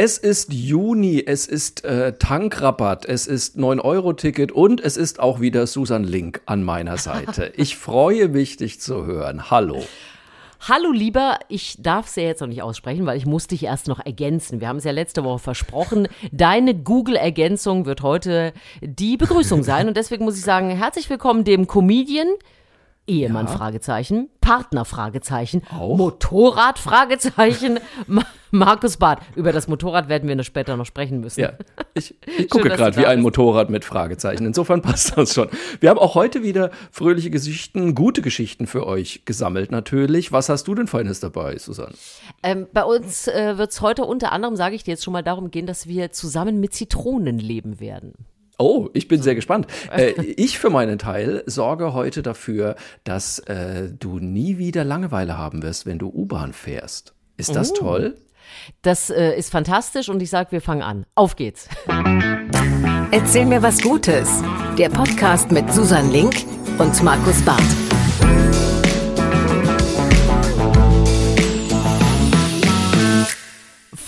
Es ist Juni, es ist äh, Tankrabatt, es ist 9-Euro-Ticket und es ist auch wieder Susan Link an meiner Seite. Ich freue mich, dich zu hören. Hallo. Hallo lieber, ich darf es ja jetzt noch nicht aussprechen, weil ich muss dich erst noch ergänzen. Wir haben es ja letzte Woche versprochen. Deine Google-Ergänzung wird heute die Begrüßung sein. Und deswegen muss ich sagen, herzlich willkommen dem Comedian, Ehemann, ja. Fragezeichen, Partner, Fragezeichen, Auch? Motorrad, Fragezeichen, Markus Barth. Über das Motorrad werden wir später noch sprechen müssen. Ja, ich, ich gucke gerade wie ein Motorrad mit Fragezeichen. Insofern passt das schon. Wir haben auch heute wieder fröhliche Geschichten, gute Geschichten für euch gesammelt natürlich. Was hast du denn Feines dabei, Susanne? Ähm, bei uns äh, wird es heute unter anderem, sage ich dir jetzt schon mal, darum gehen, dass wir zusammen mit Zitronen leben werden. Oh, ich bin sehr gespannt. Äh, ich für meinen Teil sorge heute dafür, dass äh, du nie wieder Langeweile haben wirst, wenn du U-Bahn fährst. Ist das oh. toll? Das äh, ist fantastisch und ich sage, wir fangen an. Auf geht's. Erzähl mir was Gutes. Der Podcast mit Susan Link und Markus Barth.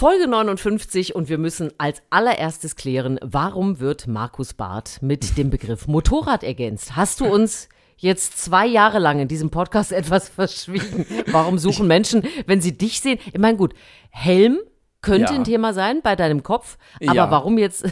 Folge 59 und wir müssen als allererstes klären, warum wird Markus Barth mit dem Begriff Motorrad ergänzt? Hast du uns jetzt zwei Jahre lang in diesem Podcast etwas verschwiegen? Warum suchen Menschen, wenn sie dich sehen? Ich meine, gut, Helm könnte ja. ein Thema sein bei deinem Kopf, aber ja. warum jetzt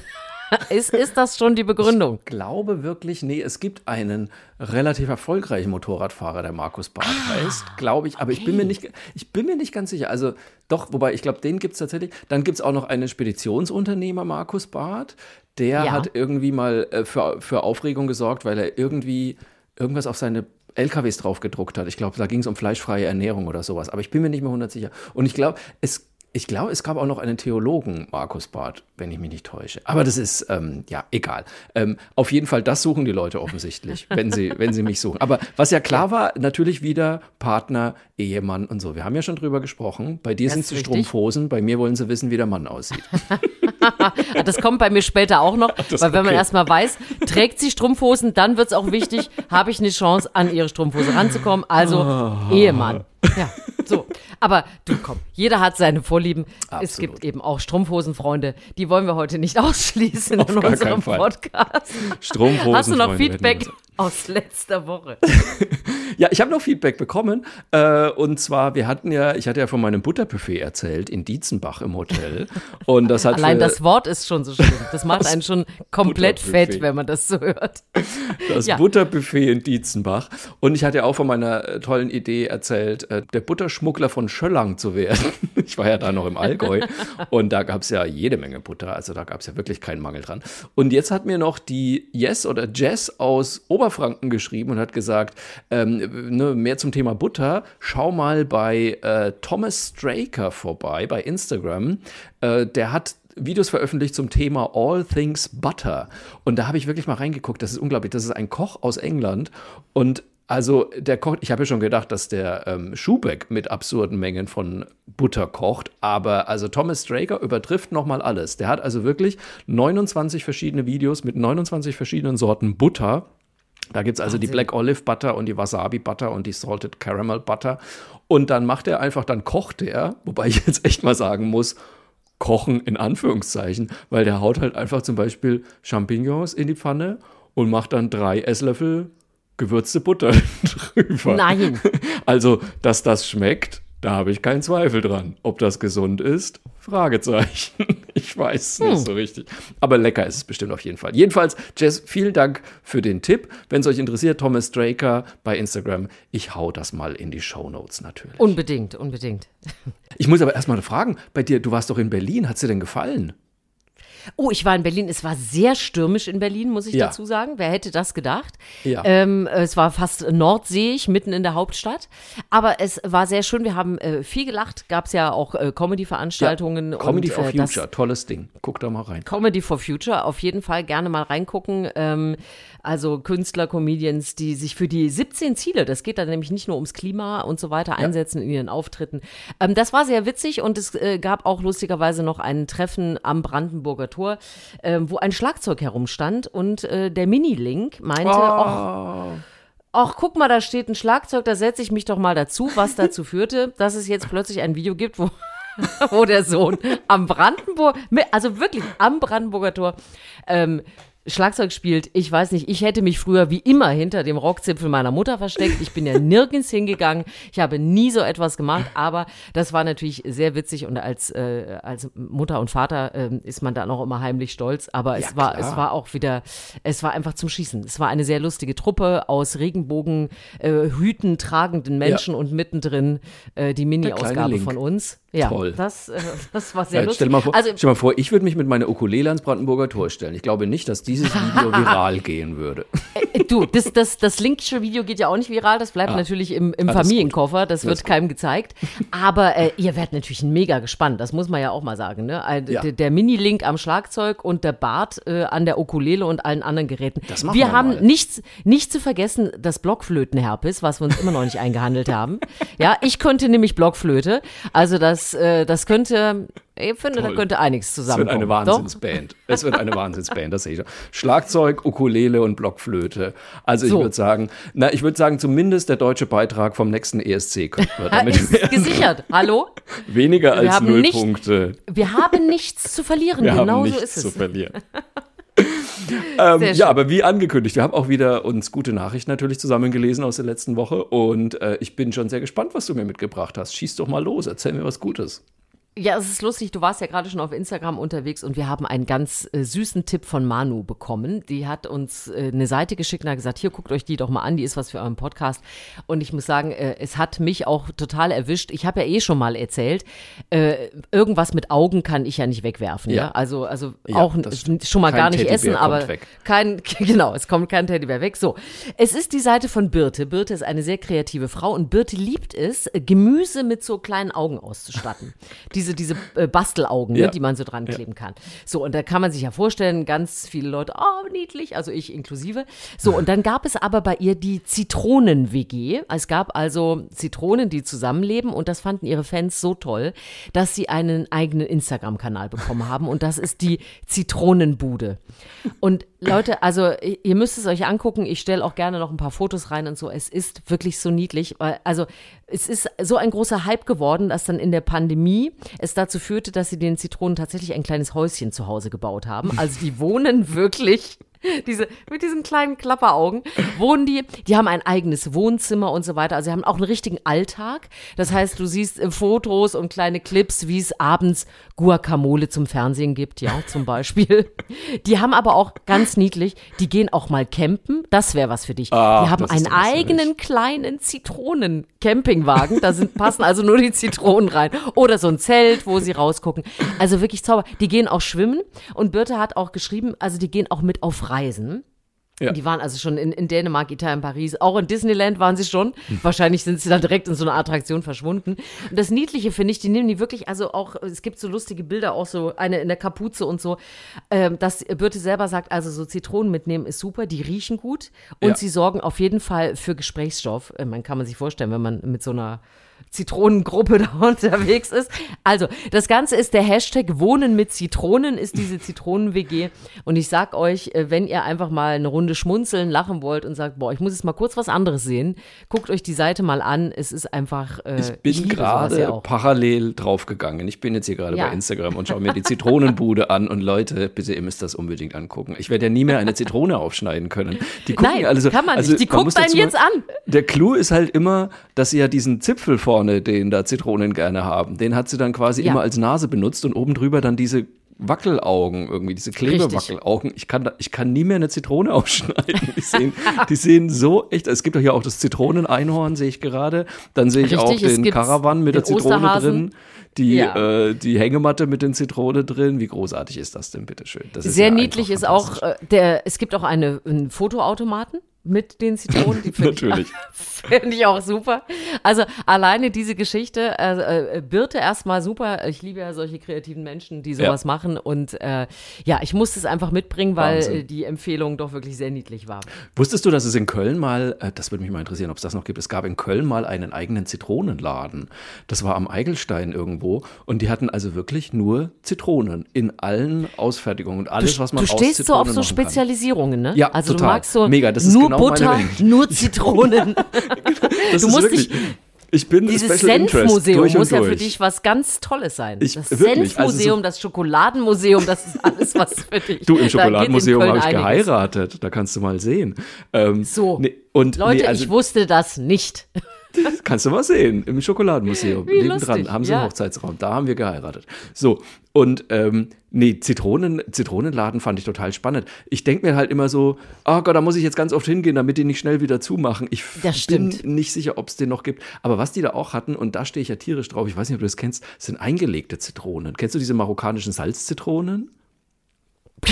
ist, ist das schon die Begründung? Ich glaube wirklich, nee, es gibt einen relativ erfolgreichen Motorradfahrer, der Markus Barth ah, heißt, glaube ich. Aber okay. ich, bin mir nicht, ich bin mir nicht ganz sicher. Also doch, wobei ich glaube, den gibt es tatsächlich. Dann gibt es auch noch einen Speditionsunternehmer, Markus Barth. Der ja. hat irgendwie mal äh, für, für Aufregung gesorgt, weil er irgendwie irgendwas auf seine LKWs drauf gedruckt hat. Ich glaube, da ging es um fleischfreie Ernährung oder sowas. Aber ich bin mir nicht mehr hundert sicher. Und ich glaube, es ich glaube, es gab auch noch einen Theologen, Markus Barth, wenn ich mich nicht täusche. Aber das ist, ähm, ja, egal. Ähm, auf jeden Fall, das suchen die Leute offensichtlich, wenn sie, wenn sie mich suchen. Aber was ja klar war, natürlich wieder Partner, Ehemann und so. Wir haben ja schon drüber gesprochen. Bei dir sind es die Strumpfhosen, bei mir wollen sie wissen, wie der Mann aussieht. das kommt bei mir später auch noch, das weil wenn okay. man erstmal weiß, trägt sie Strumpfhosen, dann wird es auch wichtig, habe ich eine Chance, an ihre Strumpfhose ranzukommen. Also oh. Ehemann. Ja. Aber du komm, jeder hat seine Vorlieben. Absolut. Es gibt eben auch Strumpfhosenfreunde. Die wollen wir heute nicht ausschließen Auf in unserem Podcast. Strumpfhosen. Hast du noch Feedback aus letzter Woche? ja, ich habe noch Feedback bekommen. Äh, und zwar, wir hatten ja, ich hatte ja von meinem Butterbuffet erzählt in Dietzenbach im Hotel. Und das hat Allein das Wort ist schon so schlimm. Das macht einen schon komplett fett, wenn man das so hört. Das ja. Butterbuffet in Dietzenbach. Und ich hatte ja auch von meiner äh, tollen Idee erzählt, äh, der Butterschmuggler von Schöllang zu werden. Ich war ja da noch im Allgäu und da gab es ja jede Menge Butter, also da gab es ja wirklich keinen Mangel dran. Und jetzt hat mir noch die Yes oder Jess aus Oberfranken geschrieben und hat gesagt, ähm, ne, mehr zum Thema Butter, schau mal bei äh, Thomas Straker vorbei bei Instagram. Äh, der hat Videos veröffentlicht zum Thema All Things Butter. Und da habe ich wirklich mal reingeguckt. Das ist unglaublich. Das ist ein Koch aus England. Und also der kocht, ich habe ja schon gedacht, dass der ähm, Schubeck mit absurden Mengen von Butter kocht, aber also Thomas Straker übertrifft nochmal alles. Der hat also wirklich 29 verschiedene Videos mit 29 verschiedenen Sorten Butter. Da gibt es also Wahnsinn. die Black Olive Butter und die Wasabi Butter und die Salted Caramel Butter. Und dann macht er einfach, dann kocht er, wobei ich jetzt echt mal sagen muss, kochen in Anführungszeichen, weil der haut halt einfach zum Beispiel Champignons in die Pfanne und macht dann drei Esslöffel gewürzte Butter drüber. Nein. Also, dass das schmeckt, da habe ich keinen Zweifel dran. Ob das gesund ist? Fragezeichen. Ich weiß hm. nicht so richtig. Aber lecker ist es bestimmt auf jeden Fall. Jedenfalls, Jess, vielen Dank für den Tipp. Wenn es euch interessiert, Thomas Draker bei Instagram. Ich hau das mal in die Show Notes natürlich. Unbedingt, unbedingt. Ich muss aber erstmal fragen, bei dir, du warst doch in Berlin, hat es dir denn gefallen? Oh, ich war in Berlin. Es war sehr stürmisch in Berlin, muss ich ja. dazu sagen. Wer hätte das gedacht? Ja. Ähm, es war fast nordseeig, mitten in der Hauptstadt. Aber es war sehr schön. Wir haben äh, viel gelacht. Gab es ja auch äh, Comedy-Veranstaltungen. Ja, Comedy und, for äh, Future, tolles Ding. Guck da mal rein. Comedy for Future, auf jeden Fall gerne mal reingucken. Ähm, also Künstler, Comedians, die sich für die 17 Ziele, das geht dann nämlich nicht nur ums Klima und so weiter, einsetzen in ihren Auftritten. Ähm, das war sehr witzig und es äh, gab auch lustigerweise noch ein Treffen am Brandenburger Tor, äh, wo ein Schlagzeug herumstand und äh, der Mini-Link meinte, oh. Ach, guck mal, da steht ein Schlagzeug, da setze ich mich doch mal dazu, was dazu führte, dass es jetzt plötzlich ein Video gibt, wo wo der Sohn am Brandenburg, also wirklich am Brandenburger Tor, ähm, Schlagzeug spielt, ich weiß nicht, ich hätte mich früher wie immer hinter dem Rockzipfel meiner Mutter versteckt. Ich bin ja nirgends hingegangen. Ich habe nie so etwas gemacht, aber das war natürlich sehr witzig und als, äh, als Mutter und Vater äh, ist man da noch immer heimlich stolz. Aber es ja, war, es war auch wieder, es war einfach zum Schießen. Es war eine sehr lustige Truppe aus Regenbogen, äh, Hüten tragenden Menschen ja. und mittendrin äh, die Mini-Ausgabe von uns. Ja, Toll. Das, äh, das war sehr ja, lustig. Stell mal vor, also, stell mal vor ich würde mich mit meiner Ukulele ans Brandenburger Tor stellen. Ich glaube nicht, dass dieses Video viral gehen würde. Äh, du, das, das, das linkische Video geht ja auch nicht viral. Das bleibt ah, natürlich im, im Familienkoffer. Das wird keinem gezeigt. Aber äh, ihr werdet natürlich mega gespannt. Das muss man ja auch mal sagen. Ne? Ja. Der, der Mini-Link am Schlagzeug und der Bart äh, an der Ukulele und allen anderen Geräten. Das machen wir, wir haben mal. nichts, nicht zu vergessen, das Blockflötenherpes, was wir uns immer noch nicht eingehandelt haben. Ja, ich könnte nämlich Blockflöte. Also das das, äh, das könnte, ich finde, Toll. da könnte einiges zusammenkommen. Es wird eine Wahnsinnsband. es wird eine Wahnsinnsband, das sehe ich schon. Schlagzeug, Ukulele und Blockflöte. Also ich würde sagen, na, ich würde sagen, zumindest der deutsche Beitrag vom nächsten ESC könnte wir damit Ist gesichert. Hallo? Weniger wir als null Punkte. Wir haben nichts zu verlieren. Wir genau haben so ist es. zu verlieren. ähm, ja, aber wie angekündigt, wir haben auch wieder uns gute Nachrichten natürlich zusammengelesen aus der letzten Woche und äh, ich bin schon sehr gespannt, was du mir mitgebracht hast. Schieß doch mal los, erzähl mir was Gutes. Ja, es ist lustig, du warst ja gerade schon auf Instagram unterwegs und wir haben einen ganz äh, süßen Tipp von Manu bekommen. Die hat uns äh, eine Seite geschickt und hat gesagt, hier guckt euch die doch mal an, die ist was für euren Podcast. Und ich muss sagen, äh, es hat mich auch total erwischt. Ich habe ja eh schon mal erzählt, äh, irgendwas mit Augen kann ich ja nicht wegwerfen. Ja. ja? Also, also ja, auch schon mal gar nicht Teddybär essen, aber kein, genau, es kommt kein Teddybär weg. So, es ist die Seite von Birte. Birte ist eine sehr kreative Frau und Birte liebt es, Gemüse mit so kleinen Augen auszustatten. Diese diese, diese äh, Bastelaugen, ne, ja. ne, die man so dran kleben ja. kann. So, und da kann man sich ja vorstellen, ganz viele Leute, oh, niedlich, also ich inklusive. So, und dann gab es aber bei ihr die Zitronen-WG. Es gab also Zitronen, die zusammenleben und das fanden ihre Fans so toll, dass sie einen eigenen Instagram-Kanal bekommen haben und das ist die Zitronenbude. Und Leute, also ihr müsst es euch angucken. Ich stelle auch gerne noch ein paar Fotos rein und so. Es ist wirklich so niedlich. Also es ist so ein großer Hype geworden, dass dann in der Pandemie es dazu führte, dass sie den Zitronen tatsächlich ein kleines Häuschen zu Hause gebaut haben. Also die wohnen wirklich Diese, mit diesen kleinen Klapperaugen wohnen die. Die haben ein eigenes Wohnzimmer und so weiter. Also sie haben auch einen richtigen Alltag. Das heißt, du siehst äh, Fotos und kleine Clips, wie es abends Guacamole zum Fernsehen gibt, ja, zum Beispiel. Die haben aber auch ganz niedlich, die gehen auch mal campen. Das wäre was für dich. Ah, die haben einen eigenen kleinen Zitronen-Campingwagen. Da sind, passen also nur die Zitronen rein. Oder so ein Zelt, wo sie rausgucken. Also wirklich Zauber. Die gehen auch schwimmen. Und Birte hat auch geschrieben, also die gehen auch mit auf Reisen. Ja. Die waren also schon in, in Dänemark, Italien, Paris, auch in Disneyland waren sie schon. Hm. Wahrscheinlich sind sie dann direkt in so einer Attraktion verschwunden. Und das Niedliche finde ich, die nehmen die wirklich, also auch, es gibt so lustige Bilder, auch so eine in der Kapuze und so, ähm, dass Birte selber sagt, also so Zitronen mitnehmen ist super, die riechen gut und ja. sie sorgen auf jeden Fall für Gesprächsstoff. Äh, man kann man sich vorstellen, wenn man mit so einer Zitronengruppe da unterwegs ist. Also, das Ganze ist der Hashtag Wohnen mit Zitronen, ist diese Zitronen-WG. Und ich sag euch, äh, wenn ihr einfach mal eine Runde schmunzeln, lachen wollt und sagt, boah, ich muss jetzt mal kurz was anderes sehen, guckt euch die Seite mal an. Es ist einfach. Äh, ich bin gerade parallel draufgegangen. Ich bin jetzt hier gerade ja. bei Instagram und schaue mir die Zitronenbude an. Und Leute, bitte, ihr müsst das unbedingt angucken. Ich werde ja nie mehr eine Zitrone aufschneiden können. Die gucken, Nein, also, kann man nicht. Also, die guckt einen jetzt an. Der Clou ist halt immer, dass sie ja diesen Zipfel vorne, den da Zitronen gerne haben, den hat sie dann quasi ja. immer als Nase benutzt und oben drüber dann diese Wackelaugen, irgendwie diese Klebewackelaugen. Ich kann, ich kann nie mehr eine Zitrone aufschneiden. Die sehen, die sehen so echt. Es gibt doch hier auch das Zitroneneinhorn, sehe ich gerade. Dann sehe ich Richtig, auch den Karawan mit der Zitrone drin. Die, ja. äh, die Hängematte mit den Zitronen drin. Wie großartig ist das denn, bitteschön? Das ist Sehr ja niedlich ist auch, äh, der, es gibt auch eine, einen Fotoautomaten mit den Zitronen. Die finde ich, auch super. Also alleine diese Geschichte, äh, äh, Birte erstmal super. Ich liebe ja solche kreativen Menschen, die sowas ja. machen. Und äh, ja, ich musste es einfach mitbringen, weil Wahnsinn. die Empfehlung doch wirklich sehr niedlich war. Wusstest du, dass es in Köln mal, äh, das würde mich mal interessieren, ob es das noch gibt, es gab in Köln mal einen eigenen Zitronenladen. Das war am Eigelstein irgendwo. Und die hatten also wirklich nur Zitronen in allen Ausfertigungen und alles, du, was man Du stehst so auf so Spezialisierungen, ne? Ja, also total. du magst so Mega, das ist genau Butter, nur Zitronen. du musst dich Ich bin Dieses Senfmuseum muss ja für dich was ganz Tolles sein. Ich- das wirklich, also Senfmuseum, so- das Schokoladenmuseum, das ist alles was für dich. Du, im Schokoladenmuseum habe ich einiges. geheiratet. Da kannst du mal sehen. Ähm, So, nee, und Leute, nee, also, ich wusste das nicht. Kannst du mal sehen, im Schokoladenmuseum. Wie Nebendran lustig, haben sie ja. einen Hochzeitsraum. Da haben wir geheiratet. So, und ähm, nee, Zitronen, Zitronenladen fand ich total spannend. Ich denke mir halt immer so, oh Gott, da muss ich jetzt ganz oft hingehen, damit die nicht schnell wieder zumachen. Ich Das bin nicht sicher, ob es den noch gibt. Aber was die da auch hatten, und da stehe ich ja tierisch drauf, ich weiß nicht, ob du das kennst, sind eingelegte Zitronen. Kennst du diese marokkanischen Salzzitronen?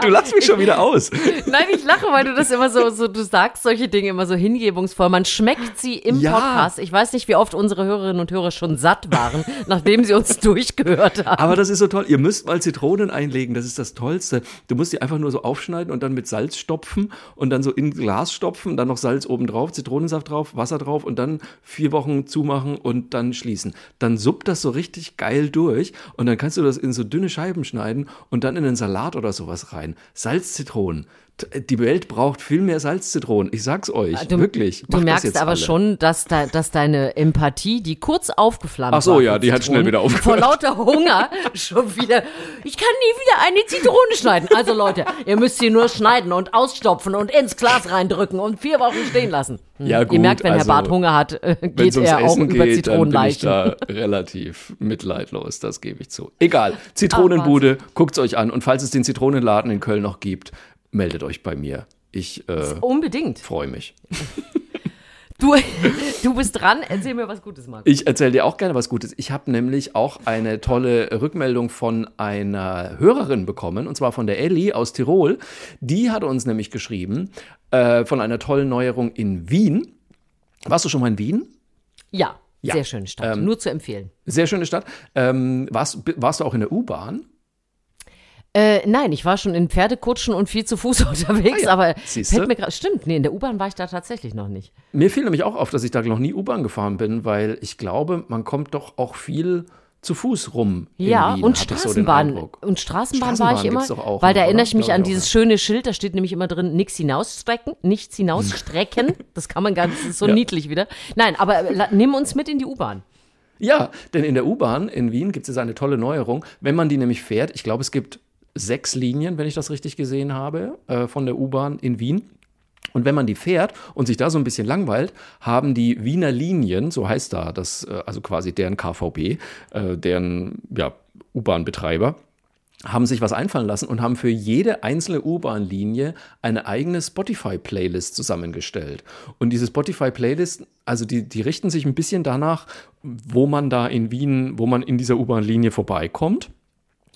du lachst mich schon wieder aus. Nein, ich lache, weil du das immer so, so, du sagst solche Dinge immer so hingebungsvoll. Man schmeckt sie im Ja. Podcast. Ich weiß nicht, wie oft unsere Hörerinnen und Hörer schon satt waren, nachdem sie uns durchgehört haben. Aber das ist so toll. Ihr müsst mal Zitronen einlegen. Das ist das Tollste. Du musst die einfach nur so aufschneiden und dann mit Salz stopfen und dann so in Glas stopfen, dann noch Salz oben drauf, Zitronensaft drauf, Wasser drauf und dann vier Wochen zumachen und dann schließen. Dann suppt das so richtig geil durch und dann kannst du das in so dünne Scheiben schneiden und dann in einen Salat oder sowas rein. Salzzitronen. T- Die Welt braucht viel mehr Salzzitronen. Ich sag's euch. Du, wirklich. Du Macht merkst aber alle. schon, dass, da, dass deine Empathie, die kurz aufgeflammt Ach so, war, ja, die hat schnell Zitronen, wieder aufgehört. Vor lauter Hunger schon wieder. Ich kann nie wieder eine Zitrone schneiden. Also Leute, ihr müsst sie nur schneiden und ausstopfen und ins Glas reindrücken und vier Wochen stehen lassen. Hm. Ja, Ihr gut, merkt, wenn also, Herr Bart Hunger hat, äh, geht er auch Essen über geht, dann bin ich Zitronenleichen. da relativ mitleidlos, das gebe ich zu. Egal, Zitronenbude, guckt's euch an und falls es den Zitronenladen in Köln noch gibt, meldet euch bei mir. Ich äh, Unbedingt. freue mich. Du, du bist dran. Erzähl mir was Gutes, Marc. Ich erzähle dir auch gerne was Gutes. Ich habe nämlich auch eine tolle Rückmeldung von einer Hörerin bekommen, und zwar von der Elli aus Tirol. Die hat uns nämlich geschrieben äh, von einer tollen Neuerung in Wien. Warst du schon mal in Wien? Ja, Ja. sehr schöne Stadt. Ähm, Nur zu empfehlen. Sehr schöne Stadt. Ähm, warst, warst du auch in der U-Bahn? Äh, nein, ich war schon in Pferdekutschen und viel zu Fuß unterwegs, Ah ja, aber siehste. fällt mir. Stimmt, nee, in der U-Bahn war ich da tatsächlich noch nicht. Mir fiel nämlich auch auf, dass ich da noch nie U-Bahn gefahren bin, weil ich glaube, man kommt doch auch viel zu Fuß rum. in Ja, Wien, und ich so den Straßenbahn. Und Straßenbahn, war Straßenbahn ich immer. auch weil da erinnere ich mich an auch, dieses schöne Schild, da steht nämlich immer drin, nichts hinausstrecken, nichts hinausstrecken. das kann man gar nicht, das ist so Ja. niedlich wieder. Nein, aber la- nimm uns mit in die U-Bahn. Ja, denn in der U-Bahn in Wien gibt es eine tolle Neuerung. Wenn man die nämlich fährt, ich glaube, es gibt sechs Linien, wenn ich das richtig gesehen habe, äh, von der U-Bahn in Wien. Und wenn man die fährt und sich da so ein bisschen langweilt, haben die Wiener Linien, so heißt da das, äh, also quasi deren KVB, äh, deren ja, U-Bahn-Betreiber, haben sich was einfallen lassen und haben für jede einzelne U-Bahn-Linie eine eigene Spotify-Playlist zusammengestellt. Und diese Spotify-Playlist, also die, die richten sich ein bisschen danach, wo man da in Wien, wo man in dieser U-Bahn-Linie vorbeikommt.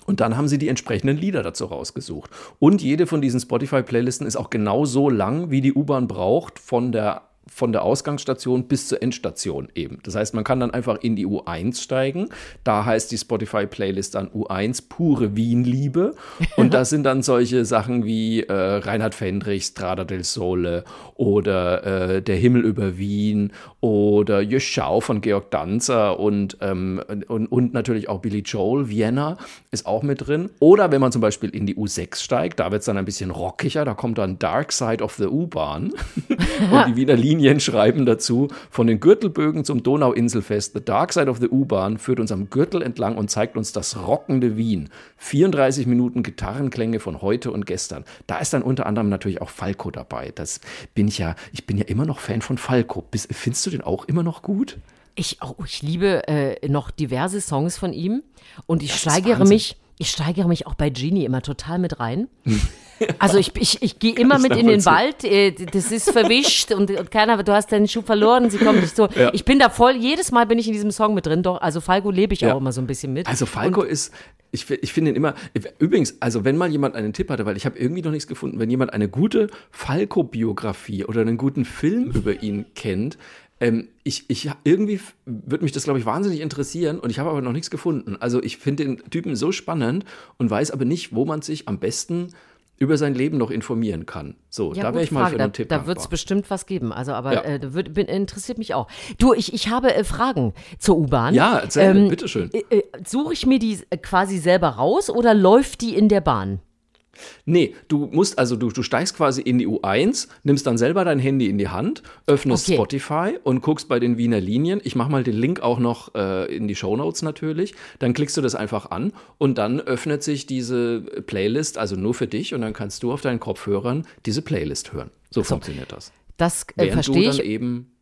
Und dann haben sie die entsprechenden Lieder dazu rausgesucht. Und jede von diesen Spotify-Playlisten ist auch genau so lang, wie die U-Bahn braucht von der, von der Ausgangsstation bis zur Endstation eben. Das heißt, man kann dann einfach in die U1 steigen. Da heißt die Spotify-Playlist dann U1 pure Wien-Liebe. Und da sind dann solche Sachen wie äh, Reinhard Fendrich, Strada del Sole oder äh, Der Himmel über Wien oder Jöschau von Georg Danzer und, ähm, und, und natürlich auch Billy Joel, Vienna ist auch mit drin. Oder wenn man zum Beispiel in die U6 steigt, da wird es dann ein bisschen rockiger, da kommt dann Dark Side of the U-Bahn. und die Wiener Linien schreiben dazu, von den Gürtelbögen zum Donauinselfest, The Dark Side of the U-Bahn führt uns am Gürtel entlang und zeigt uns das rockende Wien. 34 Minuten Gitarrenklänge von heute und gestern. Da ist dann unter anderem natürlich auch Falco dabei. Das bin ich ja, ich bin ja immer noch Fan von Falco. Bis, findest du den auch immer noch gut? Ich, oh, ich liebe äh, noch diverse Songs von ihm und ich steigere mich, ich steigere mich auch bei Genie immer total mit rein. Also ich, ich, ich gehe immer mit in den. Wald, äh, das ist verwischt und, und keiner, du hast deinen Schuh verloren, sie kommt nicht so. Ja. Ich bin da voll, jedes Mal bin ich in diesem Song mit drin, doch, also Falco lebe ich Ja. auch immer so ein bisschen mit. Also Falco ist, ich, ich finde ihn immer, übrigens, also wenn mal jemand einen Tipp hatte, weil ich habe irgendwie noch nichts gefunden, wenn jemand eine gute Falco-Biografie oder einen guten Film über ihn kennt, ähm, ich, ich irgendwie würde mich das, glaube ich, wahnsinnig interessieren und ich habe aber noch nichts gefunden. Also ich finde den Typen so spannend und weiß aber nicht, wo man sich am besten über sein Leben noch informieren kann. So, Ja, da wäre ich mal Frage. für einen da, Tipp Da wird es bestimmt was geben. Also, aber Ja. äh, da wird, bin, interessiert mich auch. Du, ich, ich habe äh, Fragen zur U-Bahn. Ja, erzähl, bitteschön. Äh, äh, Suche ich mir die äh, quasi selber raus oder läuft die in der Bahn? Nee, du musst, also du, du steigst quasi in die U1, nimmst dann selber dein Handy in die Hand, öffnest Okay. Spotify und guckst bei den Wiener Linien. Ich mache mal den Link auch noch äh, in die Shownotes natürlich. Dann klickst du das einfach an und dann öffnet sich diese Playlist, also nur für dich, und dann kannst du auf deinen Kopfhörern diese Playlist hören. So funktioniert das. Das äh, Während du verstehe dann ich. eben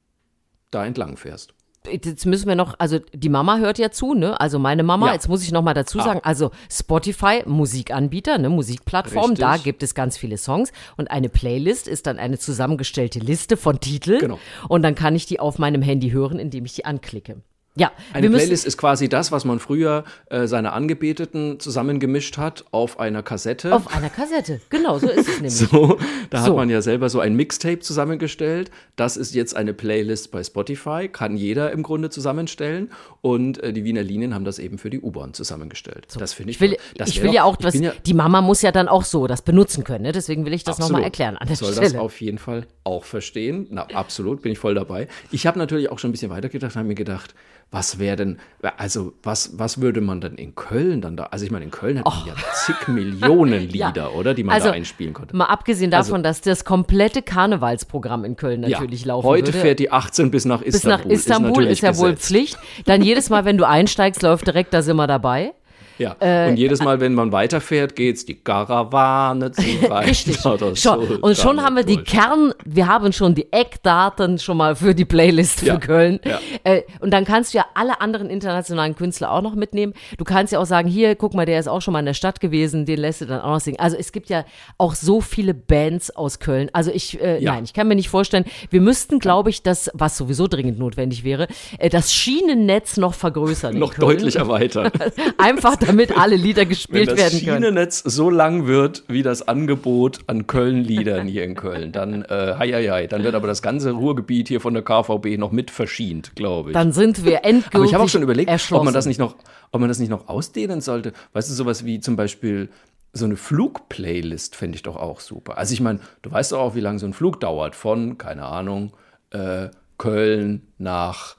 da entlang fährst. Jetzt müssen wir noch, also die Mama hört ja zu, ne? Also meine Mama, Ja. jetzt muss ich noch mal dazu sagen, also Spotify, Musikanbieter, ne, Musikplattform, Richtig. da gibt es ganz viele Songs und eine Playlist ist dann eine zusammengestellte Liste von Titeln Genau. und dann kann ich die auf meinem Handy hören, indem ich die anklicke. Ja, Eine Playlist ist quasi das, was man früher äh, seine Angebeteten zusammengemischt hat auf einer Kassette. auf einer Kassette. Genau, so ist es nämlich. So, da So. hat man ja selber so ein Mixtape zusammengestellt. Das ist jetzt eine Playlist bei Spotify, kann jeder im Grunde zusammenstellen. Und äh, die Wiener Linien haben das eben für die U-Bahn zusammengestellt. Das finde ich. Ich will, ich will doch- ja auch, was, ja, die Mama muss ja dann auch so das benutzen können, ne? deswegen will ich das nochmal erklären an der Soll Stelle. das auf jeden Fall auch verstehen. Na, absolut, bin ich voll dabei. Ich habe natürlich auch schon ein bisschen weitergedacht, habe mir gedacht, was wäre denn, also was, was würde man denn in Köln dann da, also ich meine, in Köln hat man ja zig Millionen Lieder, Ja. oder, die man Also, da einspielen konnte. Mal abgesehen davon, dass das komplette Karnevalsprogramm in Köln natürlich laufen Heute würde. fährt die 18 bis nach bis Istanbul. nach Istanbul natürlich ist, ja wohl. Pflicht. Dann jedes Mal, wenn du einsteigst, läuft direkt, da sind wir dabei. Ja. Äh, und jedes Mal, wenn man weiterfährt, geht's die Karawane zum Richtig. Schon. Schon. Und schon haben wir die Kern, wir haben schon die Eckdaten schon mal für die Playlist für Ja. Köln. Ja. Äh, und dann kannst du ja alle anderen internationalen Künstler auch noch mitnehmen. Du kannst ja auch sagen, hier, guck mal, der ist auch schon mal in der Stadt gewesen, den lässt du dann auch noch singen. Also es gibt ja auch so viele Bands aus Köln. Also ich, äh, Ja. nein, ich kann mir nicht vorstellen, wir müssten, glaube ich, das, was sowieso dringend notwendig wäre, äh, das Schienennetz noch vergrößern. noch deutlich erweitert. Einfach damit alle Lieder Wenn gespielt das werden können. Schienennetz so lang wird wie das Angebot an Köln-Liedern hier in Köln, dann, äh, hei, hei, hei, dann wird aber das ganze Ruhrgebiet hier von der KVB noch mit verschient, glaube ich. Dann sind wir endgültig Aber ich habe auch schon überlegt, ob man das nicht noch, ob man das nicht noch ausdehnen sollte. Weißt du, sowas wie zum Beispiel so eine Flugplaylist fände ich doch auch super. Also ich meine, du weißt doch auch, wie lange so ein Flug dauert. Von, keine Ahnung, äh, Köln nach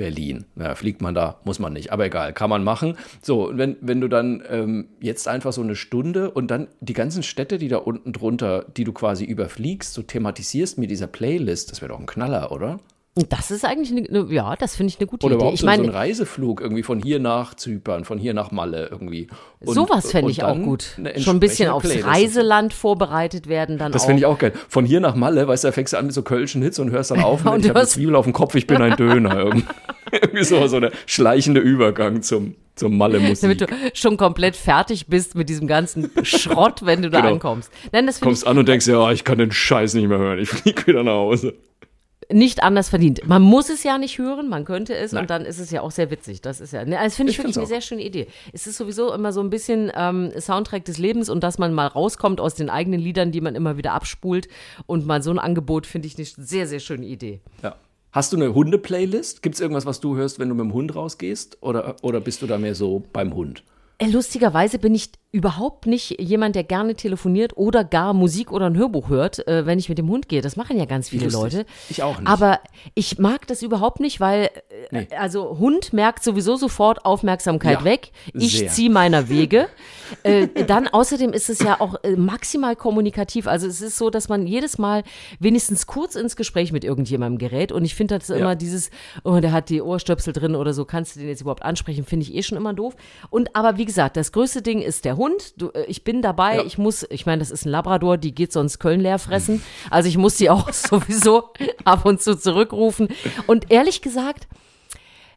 Berlin. Na, fliegt man da, muss man nicht, aber egal, kann man machen. So, wenn, wenn du dann ähm, jetzt einfach so eine Stunde und dann die ganzen Städte, die da unten drunter, die du quasi überfliegst, so thematisierst mit dieser Playlist, das wäre doch ein Knaller, oder? Das ist eigentlich eine, eine ja, das finde ich eine gute Oder Idee. überhaupt Ich so, so meine, ein Reiseflug irgendwie von hier nach Zypern, von hier nach Malle irgendwie. Und- sowas fände ich auch gut. Schon ein bisschen aufs Playlist. Reiseland vorbereitet werden dann Das finde ich auch geil. Von hier nach Malle, weißt du, da fängst du an mit so kölschen Hits und hörst dann auf Und und ich habe eine Zwiebel auf dem Kopf, ich bin ein Döner. irgendwie irgendwie so, so der schleichende Übergang zum, zum Malle-Musik. damit du schon komplett fertig bist mit diesem ganzen Schrott, wenn du da Genau. ankommst. Nein, das finde ich Kommst an und denkst, ja, ich kann den Scheiß nicht mehr hören, ich fliege wieder nach Hause. Nicht anders verdient. Man muss es ja nicht hören, man könnte es Nein. und dann ist es ja auch sehr witzig. Das ist ja, ne, das finde ich, Ich wirklich eine sehr schöne Idee. Es ist sowieso immer so ein bisschen ähm, Soundtrack des Lebens und dass man mal rauskommt aus den eigenen Liedern, die man immer wieder abspult und mal so ein Angebot finde ich eine sehr, sehr schöne Idee. Ja. Hast du eine Hunde-Playlist? Gibt es irgendwas, was du hörst, wenn du mit dem Hund rausgehst? Oder, oder bist du da mehr so beim Hund? Äh, Lustigerweise bin ich überhaupt nicht jemand, der gerne telefoniert oder gar Musik oder ein Hörbuch hört, äh, wenn ich mit dem Hund gehe. Das machen ja ganz viele lustig. Leute. Ich auch nicht. Aber ich mag das überhaupt nicht, weil äh, Nee. also Hund merkt sowieso sofort Aufmerksamkeit Ja, weg. Ich ziehe meiner Wege. äh, dann außerdem ist es ja auch äh, maximal kommunikativ. Also es ist so, dass man jedes Mal wenigstens kurz ins Gespräch mit irgendjemandem gerät. Und ich finde das immer dieses, oh, der hat die Ohrstöpsel drin oder so, kannst du den jetzt überhaupt ansprechen, finde ich eh schon immer doof. Und aber wie gesagt, das größte Ding ist der Hund. Du, äh, ich bin dabei, Ja. ich muss, ich meine, das ist ein Labrador, die geht sonst Köln leer fressen. Also ich muss die auch sowieso ab und zu zurückrufen. Und ehrlich gesagt,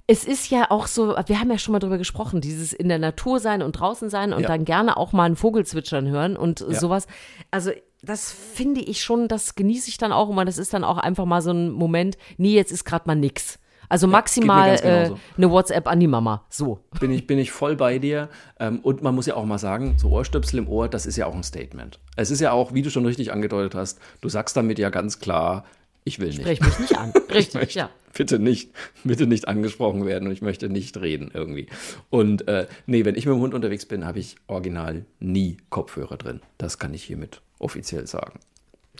es ist ja auch so, wir haben ja schon mal drüber gesprochen, dieses in der Natur sein und draußen sein und Ja. dann gerne auch mal einen Vogel zwitschern hören und Ja. sowas. Also das finde ich schon, das genieße ich dann auch immer. Das ist dann auch einfach mal so ein Moment, nee, jetzt ist gerade mal nix. Also maximal ganz äh, eine WhatsApp an die Mama. So. Bin ich, bin ich voll bei dir. Ähm, und man muss ja auch mal sagen, so Ohrstöpsel im Ohr, das ist ja auch ein Statement. Es ist ja auch, wie du schon richtig angedeutet hast, du sagst damit ja ganz klar, ich will nicht. Sprech mich nicht an. Richtig, möchte ja. bitte nicht, bitte nicht angesprochen werden und ich möchte nicht reden irgendwie. Und äh, nee, wenn ich mit dem Hund unterwegs bin, habe ich original nie Kopfhörer drin. Das kann ich hiermit offiziell sagen.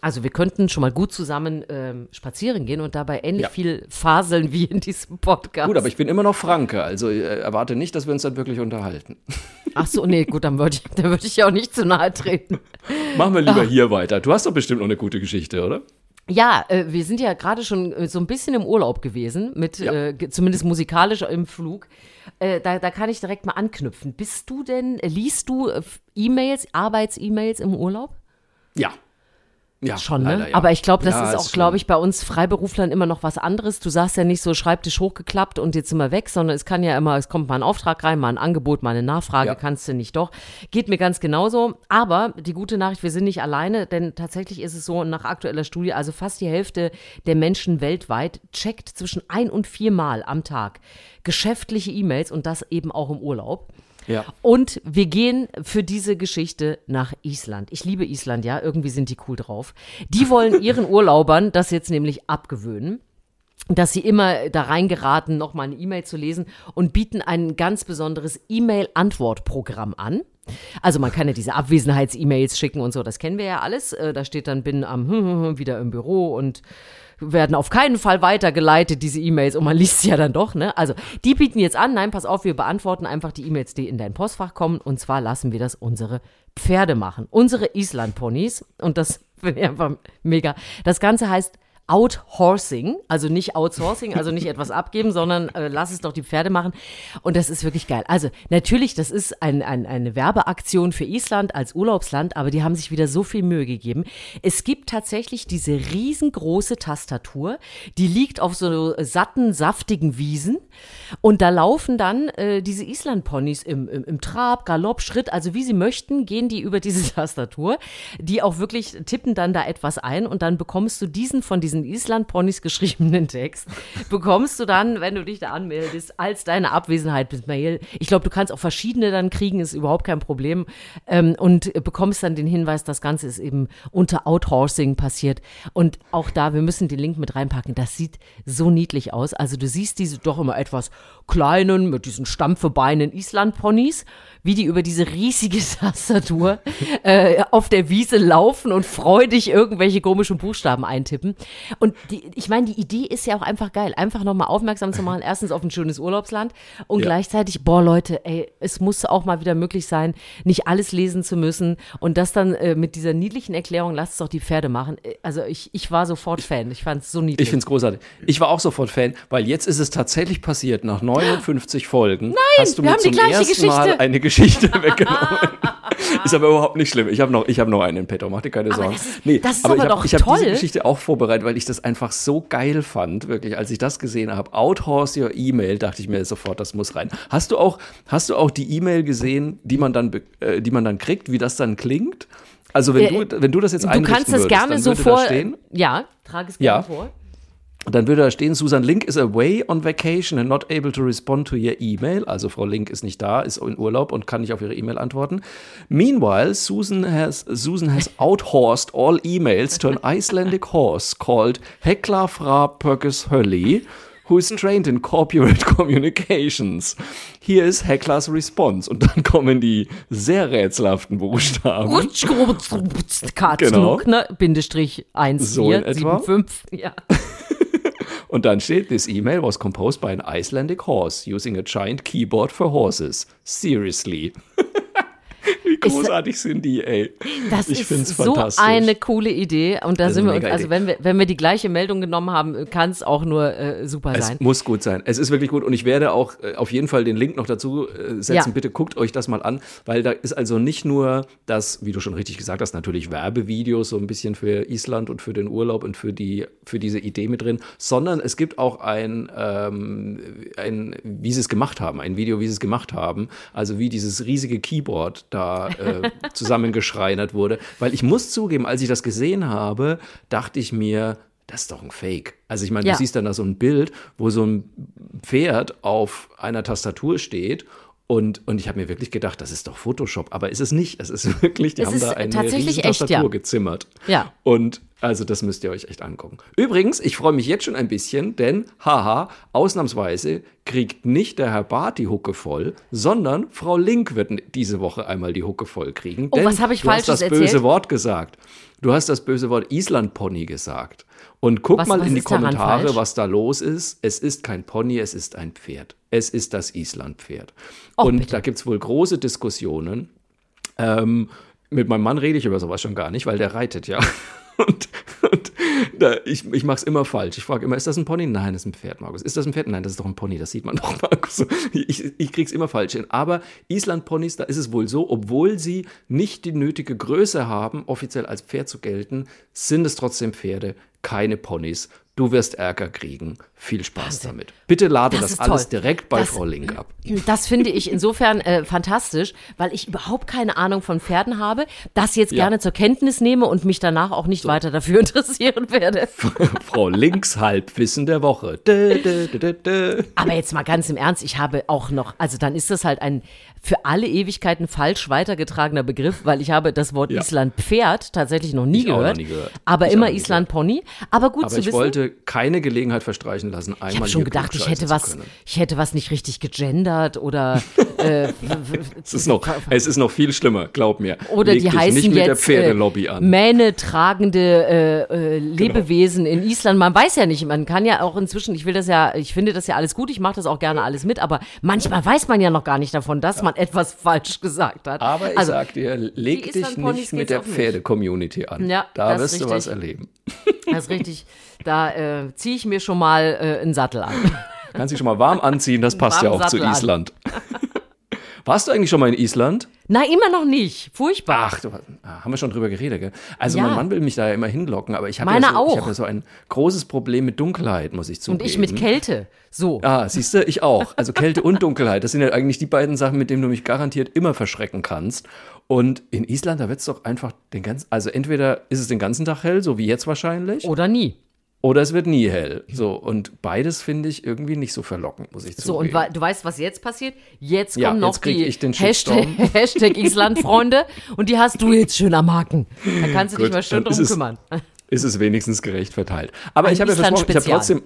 Also wir könnten schon mal gut zusammen ähm, spazieren gehen und dabei ähnlich Ja. viel faseln wie in diesem Podcast. Gut, aber ich bin immer noch Franke, also äh, erwarte nicht, dass wir uns dann wirklich unterhalten. Ach so, nee, gut, dann würde ich, dann würde ich ja auch nicht zu nahe treten. Machen wir lieber hier weiter. Du hast doch bestimmt noch eine gute Geschichte, oder? Ja, äh, wir sind ja gerade schon äh, so ein bisschen im Urlaub gewesen, mit Ja. äh, zumindest musikalisch im Flug. Äh, da, da kann ich direkt mal anknüpfen. Bist du denn, liest du äh, E-Mails, Arbeits-E-Mails im Urlaub? Ja. Ja, Schon, ne? leider, ja. Aber ich glaube, das Ja, ist auch, glaube ich, bei uns Freiberuflern immer noch was anderes. Du sagst ja nicht so Schreibtisch hochgeklappt und jetzt sind wir weg, sondern es kann ja immer, es kommt mal ein Auftrag rein, mal ein Angebot, mal eine Nachfrage, Ja. kannst du nicht doch. Geht mir ganz genauso. Aber die gute Nachricht, wir sind nicht alleine, denn tatsächlich ist es so, nach aktueller Studie, also fast die Hälfte der Menschen weltweit checkt zwischen ein und viermal am Tag geschäftliche E-Mails und das eben auch im Urlaub. Ja. Und wir gehen für diese Geschichte nach Island. Ich liebe Island, ja, irgendwie sind die cool drauf. Die wollen ihren Urlaubern das jetzt nämlich abgewöhnen dass sie immer da reingeraten, nochmal eine E-Mail zu lesen und bieten ein ganz besonderes E-Mail-Antwortprogramm an. Also man kann ja diese Abwesenheits-E-Mails schicken und so, das kennen wir ja alles. Äh, Da steht dann, bin am wieder im Büro und werden auf keinen Fall weitergeleitet, diese E-Mails, und man liest sie ja dann doch, ne? Also, die bieten jetzt an, nein, pass auf, wir beantworten einfach die E-Mails, die in dein Postfach kommen, und zwar lassen wir das unsere Pferde machen, unsere Island-Ponys, und das finde ich einfach mega. Das Ganze heißt Outhorsing, also nicht Outsourcing, also nicht etwas abgeben, sondern äh, lass es doch die Pferde machen. Und das ist wirklich geil. Also natürlich, das ist ein, ein, eine Werbeaktion für Island als Urlaubsland, aber die haben sich wieder so viel Mühe gegeben. Es gibt tatsächlich diese riesengroße Tastatur, die liegt auf so satten, saftigen Wiesen. Und da laufen dann äh, diese Island-Ponys im, im, im Trab, Galopp, Schritt, also wie sie möchten, gehen die über diese Tastatur. Die auch wirklich tippen dann da etwas ein und dann bekommst du diesen von diesen Island-Ponys geschriebenen Text, bekommst du dann, wenn du dich da anmeldest, als deine Abwesenheit bis Mail. Ich glaube, du kannst auch verschiedene dann kriegen, ist überhaupt kein Problem. Ähm, und bekommst dann den Hinweis, das Ganze ist eben unter Outhorsing passiert. Und auch da, wir müssen den Link mit reinpacken. Das sieht so niedlich aus. Also du siehst diese doch immer etwas kleinen, mit diesen Stampfebeinen Island-Ponys, wie die über diese riesige Tastatur äh, auf der Wiese laufen und freudig irgendwelche komischen Buchstaben eintippen. Und die, ich meine, die Idee ist ja auch einfach geil, einfach nochmal aufmerksam zu machen, erstens auf ein schönes Urlaubsland und Ja. gleichzeitig, boah Leute, ey, es muss auch mal wieder möglich sein, nicht alles lesen zu müssen und das dann äh, mit dieser niedlichen Erklärung, lasst es doch die Pferde machen. Äh, Also ich, ich war sofort Fan, ich fand es so niedlich. Ich finde es großartig. Ich war auch sofort Fan, weil jetzt ist es tatsächlich passiert. Nach 59 Folgen Nein, hast du wir mir zum ersten Mal Geschichte. eine Geschichte weggenommen. ist aber überhaupt nicht schlimm. Ich habe noch, ich hab noch einen in petto, mach dir keine Sorgen. das ist- das ist aber hab, ich habe toll. diese Geschichte auch vorbereitet, weil ich das einfach so geil fand, wirklich. Als ich das gesehen habe, Outhorse your E-Mail, dachte ich mir sofort, das muss rein. Hast du auch, hast du auch die E-Mail gesehen, die man dann, äh, die man dann kriegt, wie das dann klingt? Also wenn Äh, du, wenn du das jetzt du einrichten kannst es würdest, gerne dann so vor. Ja, trage es Ja. gerne vor. Dann würde da stehen, Susan Link is away on vacation and not able to respond to your email. Also Frau Link ist nicht da, ist in Urlaub und kann nicht auf ihre E-Mail antworten. Meanwhile, Susan has, Susan has outhorsed all emails to an Icelandic horse called Hekla fra Purkis Hölli, who is trained in corporate communications. Here is Heklas response. Und dann kommen die sehr rätselhaften Buchstaben. Rutsch, rutsch, rutsch, Karten, Genau. ne? Bindestrich 1, So 4, in etwa. 7, 5. Ja. Und dann steht, this email was composed by an Icelandic horse using a giant keyboard for horses. Seriously. Großartig sind die, ey. Das ich ist so eine coole Idee. Und da Das sind wir uns, also wenn wir, wenn wir die gleiche Meldung genommen haben, kann es auch nur äh, super Es sein. muss gut sein. Es ist wirklich gut. Und ich werde auch äh, auf jeden Fall den Link noch dazu äh, setzen. Ja. Bitte guckt euch das mal an, weil da ist also nicht nur das, wie du schon richtig gesagt hast, natürlich Werbevideos so ein bisschen für Island und für den Urlaub und für, die, für diese Idee mit drin, sondern es gibt auch ein, ähm, ein, wie sie es gemacht haben, ein Video, wie sie es gemacht haben. Also wie dieses riesige Keyboard da äh, zusammengeschreinert wurde. Weil ich muss zugeben, als ich das gesehen habe, dachte ich mir, das ist doch ein Fake. Also ich meine, Ja. du siehst dann da so ein Bild, wo so ein Pferd auf einer Tastatur steht. Und, und ich habe mir wirklich gedacht, das ist doch Photoshop, aber ist es nicht. Es ist wirklich, die Es haben ist da eine tatsächlich echt, Tastatur ja. gezimmert. Ja. Und Also das müsst ihr euch echt angucken. Übrigens, ich freue mich jetzt schon ein bisschen, denn haha, ausnahmsweise kriegt nicht der Herr Barth die Hucke voll, sondern Frau Link wird diese Woche einmal die Hucke voll kriegen. Oh, was habe ich du hast Falsches das böse erzählt? Wort gesagt. Du hast das böse Wort Island-Pony gesagt. Und guck Was- mal was in die Kommentare, was da los ist. Es ist kein Pony, es ist ein Pferd. Es ist das Island-Pferd. Och, Und bitte. da gibt es wohl große Diskussionen. Ähm, mit meinem Mann rede ich über sowas schon gar nicht, weil der reitet ja. Und, da, ich, ich mache es immer falsch. Ich frage immer, ist das ein Pony? Nein, das ist ein Pferd, Markus. Ist das ein Pferd? Nein, das ist doch ein Pony. Das sieht man doch, Markus. Ich, ich krieg's immer falsch hin. Aber Island-Ponys, da ist es wohl so, obwohl sie nicht die nötige Größe haben, offiziell als Pferd zu gelten, sind es trotzdem Pferde, keine Ponys. Du wirst Ärger kriegen. Viel Spaß damit. Bitte lade Das das, alles toll. direkt bei Das- Frau Link ab. Das finde ich insofern äh, fantastisch, weil ich überhaupt keine Ahnung von Pferden habe, das jetzt Ja. gerne zur Kenntnis nehme und mich danach auch nicht weiter dafür interessieren werde. Frau Links Halbwissen der Woche. Dö, dö, dö. Aber jetzt mal ganz im Ernst, ich habe auch noch, also dann ist das halt ein für alle Ewigkeiten falsch weitergetragener Begriff, weil ich habe das Wort Ja. Island Pferd tatsächlich noch nie, Ich auch noch gehört, nie gehört. aber Ich immer Island Pony. Aber gut Aber zu ich wissen. wollte keine Gelegenheit verstreichen lassen, einmal ich habe schon gedacht, ich klugscheißen hätte was, ich hätte was nicht richtig gegendert oder äh, Es ist, noch, es ist noch viel schlimmer, glaub mir. Oder Leg die heißen nicht mit der jetzt Pferdelobby äh, an. Mähne tragende äh, äh, Lebewesen in Island. Man weiß ja nicht, man kann ja auch inzwischen, ich will das ja, ich finde das ja alles gut, ich mache das auch gerne alles mit, aber manchmal weiß man ja noch gar nicht davon, dass man etwas falsch gesagt hat. Aber ich also, sag dir, leg dich nicht mit der. Pferde-Community an. Ja, da wirst du was erleben. das ist richtig, da äh, ziehe ich mir schon mal äh, einen Sattel an. Kannst dich schon mal warm anziehen, das passt ja Warmen auch zu Sattel an. Island. Warst du eigentlich schon mal in Island? Nein, immer noch nicht. Furchtbar. Ach, du, ah, haben wir schon drüber geredet, gell? Also Ja. mein Mann will mich da ja immer hinlocken, aber ich habe ja, so, ich hab ja so ein großes Problem mit Dunkelheit, muss ich Und zugeben. ich mit Kälte. So. Ah, siehst du, ich auch. Also Kälte und Dunkelheit, das sind ja eigentlich die beiden Sachen, mit denen du mich garantiert immer verschrecken kannst. Und in Island, da wird es doch einfach den ganzen, also entweder ist es den ganzen Tag hell, so wie jetzt wahrscheinlich, Oder nie. Oder es wird nie hell. So, und beides finde ich irgendwie nicht so verlockend, muss ich So, und zugeben. du weißt, was jetzt passiert? Jetzt Ja, kommen noch jetzt die ich den Hashtag. Hashtag Island-Freunde und die hast du jetzt schön am Haken. Da kannst du dich Gut, mal schön ist drum es- kümmern. ist es wenigstens gerecht verteilt. Aber Ein ich habe ja versprochen, ich habe trotzdem.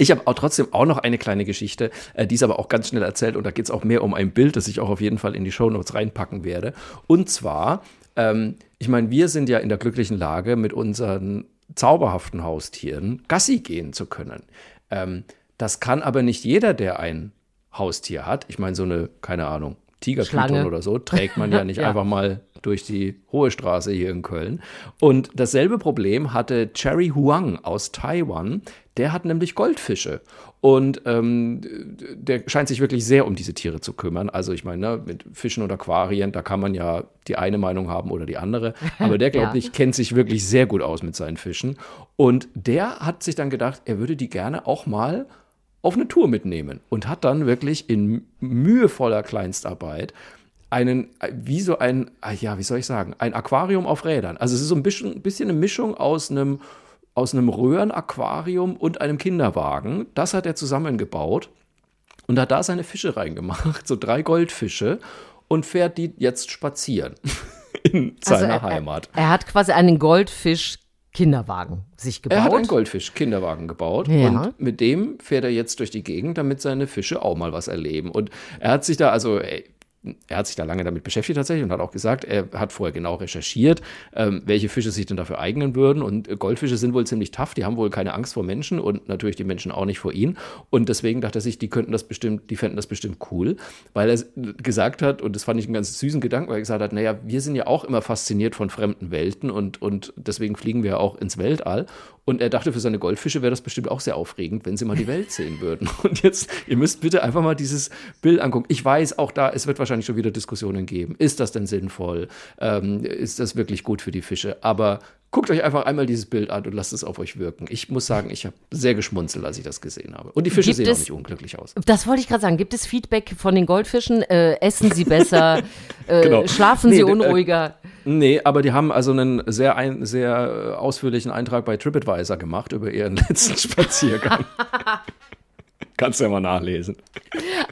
Ich habe auch trotzdem auch noch eine kleine Geschichte, äh, die ist aber auch ganz schnell erzählt und da geht es auch mehr um ein Bild, das ich auch auf jeden Fall in die Shownotes reinpacken werde. Und zwar, ähm, ich meine, wir sind ja in der glücklichen Lage, mit unseren zauberhaften Haustieren Gassi gehen zu können. Ähm, das kann aber nicht jeder, der ein Haustier hat. Ich meine, so eine, keine Ahnung, Tigerpython oder so, trägt man ja nicht Ja. einfach mal durch die Hohe Straße hier in Köln. Und dasselbe Problem hatte Cherry Huang aus Taiwan. Der hat nämlich Goldfische. Und ähm, der scheint sich wirklich sehr um diese Tiere zu kümmern. Also ich meine, ne, mit Fischen und Aquarien, da kann man ja die eine Meinung haben oder die andere. Aber der, glaube Ja. ich, kennt sich wirklich sehr gut aus mit seinen Fischen. Und der hat sich dann gedacht, er würde die gerne auch mal auf eine Tour mitnehmen und hat dann wirklich in mühevoller Kleinstarbeit einen, wie so ein, ah ja, wie soll ich sagen, ein Aquarium auf Rädern. Also es ist so ein bisschen, ein bisschen eine Mischung aus einem, aus einem Röhrenaquarium und einem Kinderwagen. Das hat er zusammengebaut und hat da seine Fische reingemacht, so drei Goldfische und fährt die jetzt spazieren in Also seiner er, Heimat. Er, hat quasi einen Goldfisch-Kinderwagen sich gebaut. Er hat einen Goldfisch-Kinderwagen gebaut Ja. und mit dem fährt er jetzt durch die Gegend, damit seine Fische auch mal was erleben. Und er hat sich da, also ey, er hat sich da lange damit beschäftigt tatsächlich und hat auch gesagt, er hat vorher genau recherchiert, ähm, welche Fische sich denn dafür eignen würden. Und äh, Goldfische sind wohl ziemlich tough, die haben wohl keine Angst vor Menschen und natürlich die Menschen auch nicht vor ihnen. Und deswegen dachte er sich, die könnten das bestimmt, die fänden das bestimmt cool, weil er s- gesagt hat, und das fand ich einen ganz süßen Gedanken, weil er gesagt hat, naja, wir sind ja auch immer fasziniert von fremden Welten und, und deswegen fliegen wir auch ins Weltall. Und er dachte, für seine Goldfische wäre das bestimmt auch sehr aufregend, wenn sie mal die Welt sehen würden. Und jetzt, ihr müsst bitte einfach mal dieses Bild angucken. Ich weiß, auch da, es wird wahrscheinlich schon wieder Diskussionen geben. Ist das denn sinnvoll? Ähm, ist das wirklich gut für die Fische? Aber guckt euch einfach einmal dieses Bild an und lasst es auf euch wirken. Ich muss sagen, ich habe sehr geschmunzelt, als ich das gesehen habe. Und die Fische Gibt sehen auch es- nicht unglücklich aus. Das wollte ich gerade sagen. Gibt es Feedback von den Goldfischen? Äh, essen sie besser? äh, Genau. Schlafen Nee, sie äh, unruhiger? Nee, aber die haben also einen sehr, ein, sehr äh, ausführlichen Eintrag bei TripAdvisor gemacht über ihren letzten Spaziergang. Kannst du ja mal nachlesen.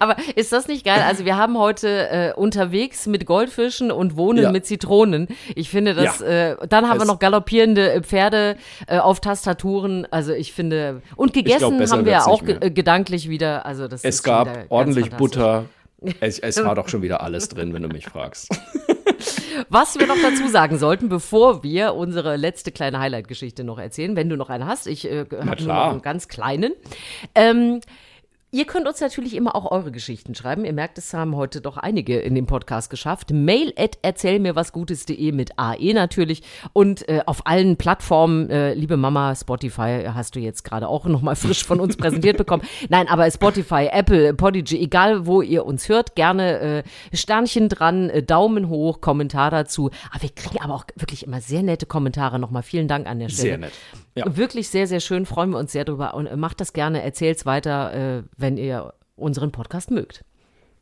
Aber ist das nicht geil? Also wir haben heute äh, unterwegs mit Goldfischen und Wohnen Ja. mit Zitronen. Ich finde das, Ja. äh, dann haben wir Es- noch galoppierende äh, Pferde äh, auf Tastaturen. Also ich finde, und gegessen glaub, haben wir auch gedanklich wieder. Also das Es gab ordentlich. Butter. Es, es war doch schon wieder alles drin, wenn du mich fragst. Was wir noch dazu sagen sollten, bevor wir unsere letzte kleine Highlight-Geschichte noch erzählen, wenn du noch eine hast, ich äh, habe nur noch einen ganz kleinen. Ähm, Ihr könnt uns natürlich immer auch eure Geschichten schreiben. Ihr merkt, es haben heute doch einige in dem Podcast geschafft. Mail at erzähl mir was Gutes.de mit AE natürlich. Und äh, auf allen Plattformen, äh, liebe Mama, Spotify hast du jetzt gerade auch nochmal frisch von uns präsentiert bekommen. Nein, aber Spotify, Apple, Podigy, egal wo ihr uns hört, gerne äh, Sternchen dran, äh, Daumen hoch, Kommentar dazu. Aber wir kriegen aber auch wirklich immer sehr nette Kommentare. Nochmal vielen Dank an der Stelle. Sehr nett. Ja. Wirklich sehr, sehr schön, freuen wir uns sehr drüber und äh, macht das gerne, erzählt's weiter, äh, wenn ihr unseren Podcast mögt.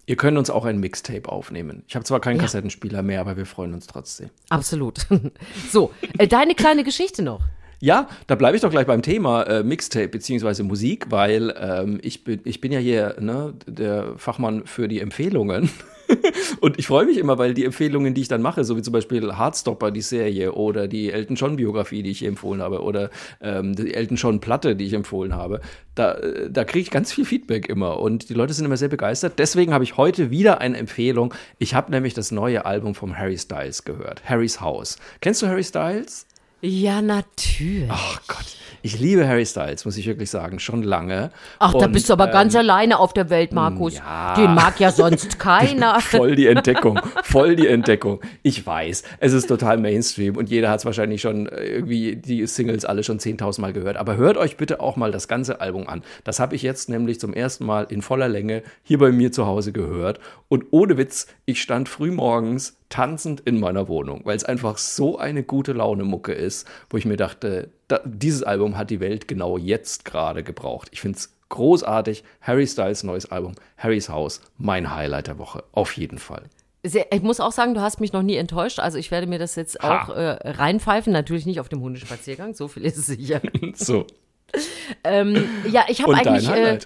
Ihr könnt uns auch ein Mixtape aufnehmen. Ich habe zwar keinen Kassettenspieler mehr, aber wir freuen uns trotzdem. Absolut. so, äh, deine kleine Geschichte noch. Ja, da bleibe ich doch gleich beim Thema äh, Mixtape beziehungsweise Musik, weil ähm, ich, bin, ich bin ja hier ne, der Fachmann für die Empfehlungen. Und ich freue mich immer, weil die Empfehlungen, die ich dann mache, so wie zum Beispiel Hardstopper, die Serie, oder die Elton John-Biografie, die ich empfohlen habe, oder ähm, die Elton John-Platte, die ich empfohlen habe, da, äh, da kriege ich ganz viel Feedback immer. Und die Leute sind immer sehr begeistert. Deswegen habe ich heute wieder eine Empfehlung. Ich habe nämlich das neue Album von Harry Styles gehört, Harry's House. Kennst du Harry Styles? Ja, natürlich. Ach Gott, ich liebe Harry Styles, muss ich wirklich sagen, schon lange. Ach, da bist du aber ähm, ganz alleine auf der Welt, Markus. ja. Den mag ja sonst keiner. Voll die Entdeckung, voll die Entdeckung. Ich weiß, es ist total Mainstream und jeder hat es wahrscheinlich schon äh, irgendwie die Singles alle schon 10.000 Mal gehört. Aber hört euch bitte auch mal das ganze Album an. Das habe ich jetzt nämlich zum ersten Mal in voller Länge hier bei mir zu Hause gehört. Und ohne Witz, ich stand früh morgens tanzend in meiner Wohnung, weil es einfach so eine gute Laune Mucke ist, wo ich mir dachte, da, dieses Album hat die Welt genau jetzt gerade gebraucht. Ich finde es großartig. Harry Styles neues Album, Harrys Haus, mein Highlight der Woche, auf jeden Fall. Sehr, ich muss auch sagen, du hast mich noch nie enttäuscht. Also ich werde mir das jetzt Ha. auch äh, reinpfeifen. Natürlich nicht auf dem Hundespaziergang, so viel ist es sicher. So. Ja, ich habe eigentlich äh?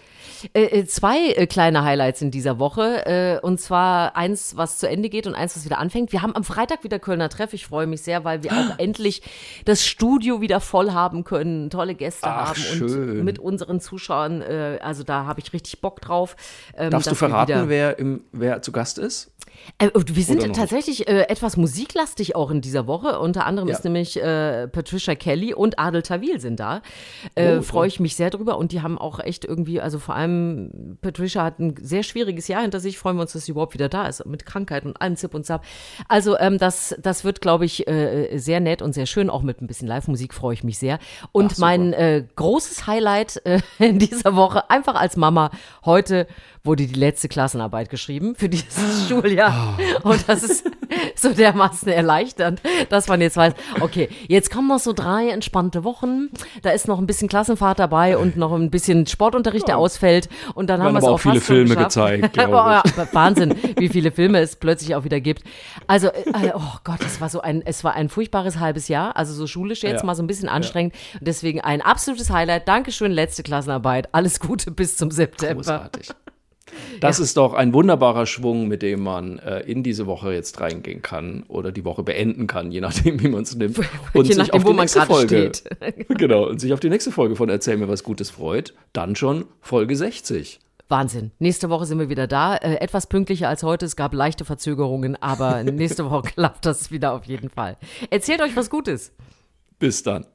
Äh, äh, zwei äh, kleine Highlights in dieser Woche. Äh, und zwar eins, was zu Ende geht und eins, was wieder anfängt. Wir haben am Freitag wieder Kölner Treff. Ich freue mich sehr, weil wir auch endlich das Studio wieder voll haben können, tolle Gäste Ach, haben schön. und mit unseren Zuschauern. Äh, also da habe ich richtig Bock drauf. Ähm, Darfst du verraten, wer, im, wer zu Gast ist? äh, und wir sind tatsächlich etwas musiklastig auch in dieser Woche. Unter anderem Ja. ist nämlich Patricia Kelly und Adel Tawil sind da. Oh, Freue ich mich sehr drüber. Und die haben auch echt irgendwie, also vor allem Patricia hat ein sehr schwieriges Jahr hinter sich. Freuen wir uns, dass sie überhaupt wieder da ist. Mit Krankheit und allem Zip und Zap. Also ähm, das, das wird, glaube ich, äh, sehr nett und sehr schön. Auch mit ein bisschen Live-Musik freue ich mich sehr. Und Ach, mein äh, großes Highlight äh, in dieser Woche, einfach als Mama, heute wurde die letzte Klassenarbeit geschrieben für dieses Schuljahr. Und das ist so dermaßen erleichternd, dass man jetzt weiß, okay, jetzt kommen noch so drei entspannte Wochen. Da ist noch ein bisschen Klassenfahrt dabei und noch ein bisschen Sportunterricht, der ausfällt. Und dann haben wir es auch auch viele Filme geschafft. gezeigt, ja, Wahnsinn, wie viele Filme es plötzlich auch wieder gibt. Also, äh, oh Gott, es war so ein, es war ein furchtbares halbes Jahr. Also so schulisch jetzt Ja. mal so ein bisschen anstrengend. Und deswegen ein absolutes Highlight. Dankeschön, letzte Klassenarbeit. Alles Gute bis zum September. Großartig. Das ist doch ein wunderbarer Schwung, mit dem man äh, in diese Woche jetzt reingehen kann oder die Woche beenden kann, je nachdem, wie man es nimmt. Und Je sich nachdem, auf wo die man nächste gerade Folge, steht. genau, und sich auf die nächste Folge von Erzähl mir was Gutes freut. Dann schon Folge 60. Wahnsinn. Nächste Woche sind wir wieder da. Äh, etwas pünktlicher als heute. Es gab leichte Verzögerungen, aber nächste Woche klappt das wieder auf jeden Fall. Erzählt euch was Gutes. Bis dann.